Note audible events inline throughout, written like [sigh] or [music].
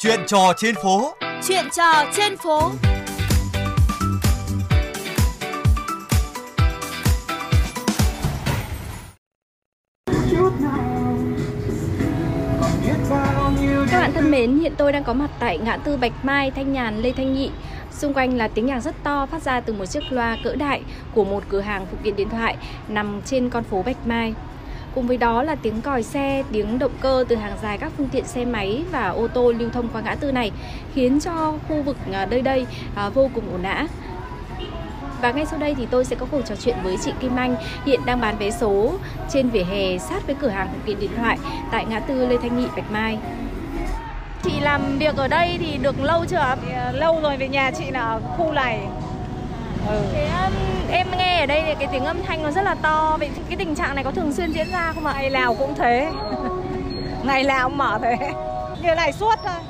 Chuyện trò trên phố. Chuyện trò trên phố. Các bạn thân mến, hiện tôi đang có mặt tại ngã tư Bạch Mai, Thanh Nhàn, Lê Thanh Nghị. Xung quanh là tiếng nhạc rất to phát ra từ một chiếc loa cỡ đại của một cửa hàng phụ kiện điện thoại nằm trên con phố Bạch Mai. Cùng với đó là tiếng còi xe, tiếng động cơ từ hàng dài các phương tiện xe máy và ô tô lưu thông qua ngã tư này khiến cho khu vực à, nơi đây à, vô cùng ồn ào. Và ngay sau đây thì tôi sẽ có cuộc trò chuyện với chị Kim Anh hiện đang bán vé số trên vỉa hè sát với cửa hàng phụ kiện điện thoại tại ngã tư Lê Thanh Nghị Bạch Mai. Chị làm việc ở đây thì được lâu chưa ạ? À, lâu rồi về nhà chị là ở khu này ừ. Thế em nghe ở đây thì cái tiếng âm thanh nó rất là to. Vậy cái tình trạng này có thường xuyên diễn ra không ạ? ngày nào cũng thế. Ngày nào cũng mở thế. Như này suốt thôi.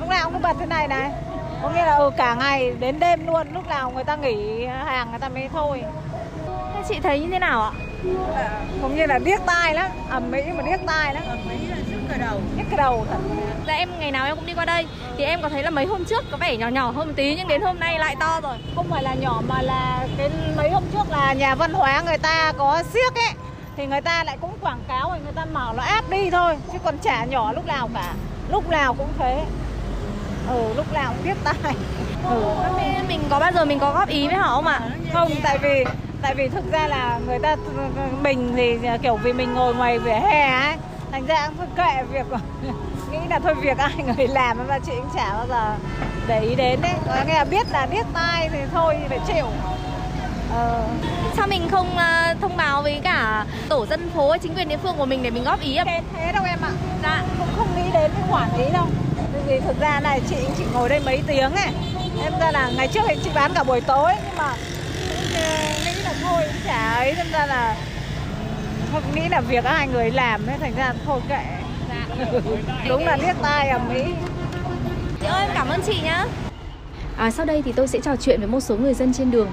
Lúc nào cũng bật thế này này. Có nghĩa là ừ, cả ngày đến đêm luôn. Lúc nào người ta nghỉ hàng người ta mới thôi. Thế chị thấy như thế nào ạ? có nghĩa là điếc tai lắm. Ẩm mỹ mà điếc tai lắm. Ẩm mỹ là cả đầu. Nhức đầu thật. Dạ em ngày nào em cũng đi qua đây. Thì em có thấy là mấy hôm trước có vẻ nhỏ nhỏ hơn một tí Nhưng đến hôm nay lại to rồi. Không phải là nhỏ mà là cái mấy hôm trước là nhà văn hóa người ta có siếc ấy. Thì người ta lại cũng quảng cáo rồi người ta mở nó áp đi thôi chứ còn chả nhỏ lúc nào cả. Lúc nào cũng thế. Ừ lúc nào cũng biết tai ừ. Mình có bao giờ mình có góp ý với họ không ạ? không tại vì tại vì thực ra là người ta mình thì kiểu vì mình ngồi ngoài vỉa hè ấy thành ra cũng kệ việc [laughs] nghĩ là thôi việc ai người làm mà chị cũng chả bao giờ để ý đến đấy. Có nghe là biết là điếc tai thì thôi phải chịu. Ờ. Sao mình không ờ, thông báo với cả tổ dân phố chính quyền địa phương của mình để mình góp ý ạ? thế thế đâu em ạ. Dạ. Cũng không nghĩ đến cái khoản ấy đâu. Vì thực ra này chị chỉ ngồi đây mấy tiếng ấy. Em ra là ngày trước thì chị bán cả buổi tối nhưng mà cũng, ờ, nghĩ là thôi chả ấy. Nên ra là không nghĩ là việc hai người làm ấy thành ra thôi kệ. Đúng là liếc tai ầm ĩ Chị ơi em cảm ơn chị nhá. À, Sau đây thì tôi sẽ trò chuyện với một số người dân trên đường.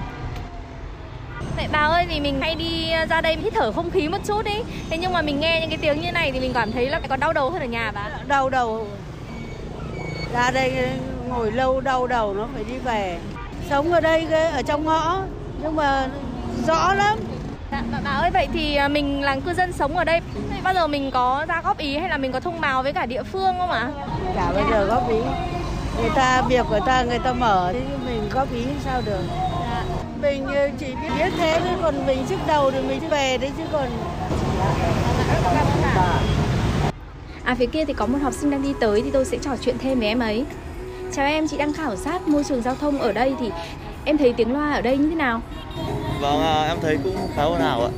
Vậy bà ơi thì mình hay đi ra đây hít thở không khí một chút đi Thế nhưng mà mình nghe những cái tiếng như này thì mình cảm thấy là còn đau đầu hơn ở nhà bà. Đau đầu. Ra đây ngồi lâu đau đầu nó phải đi về. Sống ở đây ở trong ngõ nhưng mà rõ lắm bà, bà ơi vậy thì à, mình là cư dân sống ở đây bao giờ mình có ra góp ý hay là mình có thông báo với cả địa phương không ạ? chả bao giờ góp ý người ta việc của ta người ta mở thế nhưng mình góp ý sao được mình ờ, chỉ biết thế thôi còn mình sức đầu thì mình về đấy chứ còn À phía kia thì có một học sinh đang đi tới thì tôi sẽ trò chuyện thêm với em ấy Chào em, chị đang khảo sát môi trường giao thông ở đây thì em thấy tiếng loa ở đây như thế nào? Vâng, à, em thấy cũng khá ồn ào ạ.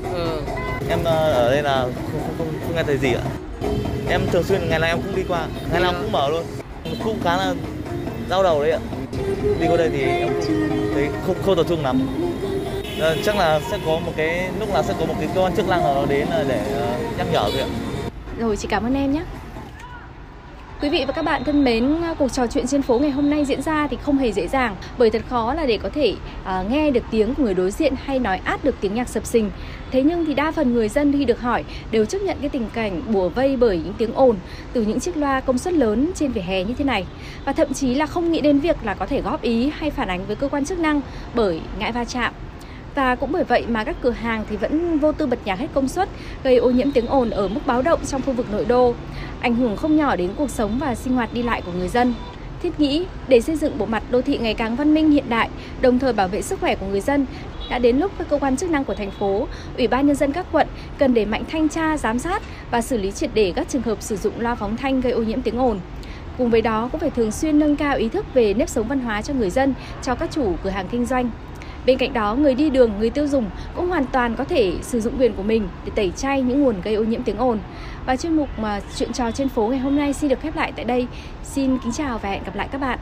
Em à, ở đây là không, không, không, không nghe thấy gì ạ. Em thường xuyên ngày nào em cũng đi qua, ngày nào cũng mở luôn. Cũng khá là đau đầu đấy ạ. Đi qua đây thì em cũng thấy không, không tập trung lắm. Ờ, chắc là sẽ có một cái lúc nào sẽ có một cái cơ quan chức năng nào đó đến là để ờ, nhắc nhở thôi ạ. Rồi chị cảm ơn em nhé Quý vị và các bạn thân mến, cuộc trò chuyện trên phố ngày hôm nay diễn ra thì không hề dễ dàng bởi thật khó là để có thể uh, nghe được tiếng của người đối diện hay nói át được tiếng nhạc sập sình. Thế nhưng thì đa phần người dân khi được hỏi đều chấp nhận cái tình cảnh bùa vây bởi những tiếng ồn từ những chiếc loa công suất lớn trên vỉa hè như thế này và thậm chí là không nghĩ đến việc là có thể góp ý hay phản ánh với cơ quan chức năng bởi ngại va chạm. Và cũng bởi vậy mà các cửa hàng thì vẫn vô tư bật nhạc hết công suất, gây ô nhiễm tiếng ồn ở mức báo động trong khu vực nội đô, ảnh hưởng không nhỏ đến cuộc sống và sinh hoạt đi lại của người dân. Thiết nghĩ để xây dựng bộ mặt đô thị ngày càng văn minh hiện đại, đồng thời bảo vệ sức khỏe của người dân, đã đến lúc các cơ quan chức năng của thành phố, ủy ban nhân dân các quận cần đẩy mạnh thanh tra, giám sát và xử lý triệt để các trường hợp sử dụng loa phóng thanh gây ô nhiễm tiếng ồn. Cùng với đó cũng phải thường xuyên nâng cao ý thức về nếp sống văn hóa cho người dân, cho các chủ cửa hàng kinh doanh. Bên cạnh đó, người đi đường, người tiêu dùng cũng hoàn toàn có thể sử dụng quyền của mình để tẩy chay những nguồn gây ô nhiễm tiếng ồn. Và chuyên mục mà chuyện trò trên phố ngày hôm nay xin được khép lại tại đây. Xin kính chào và hẹn gặp lại các bạn.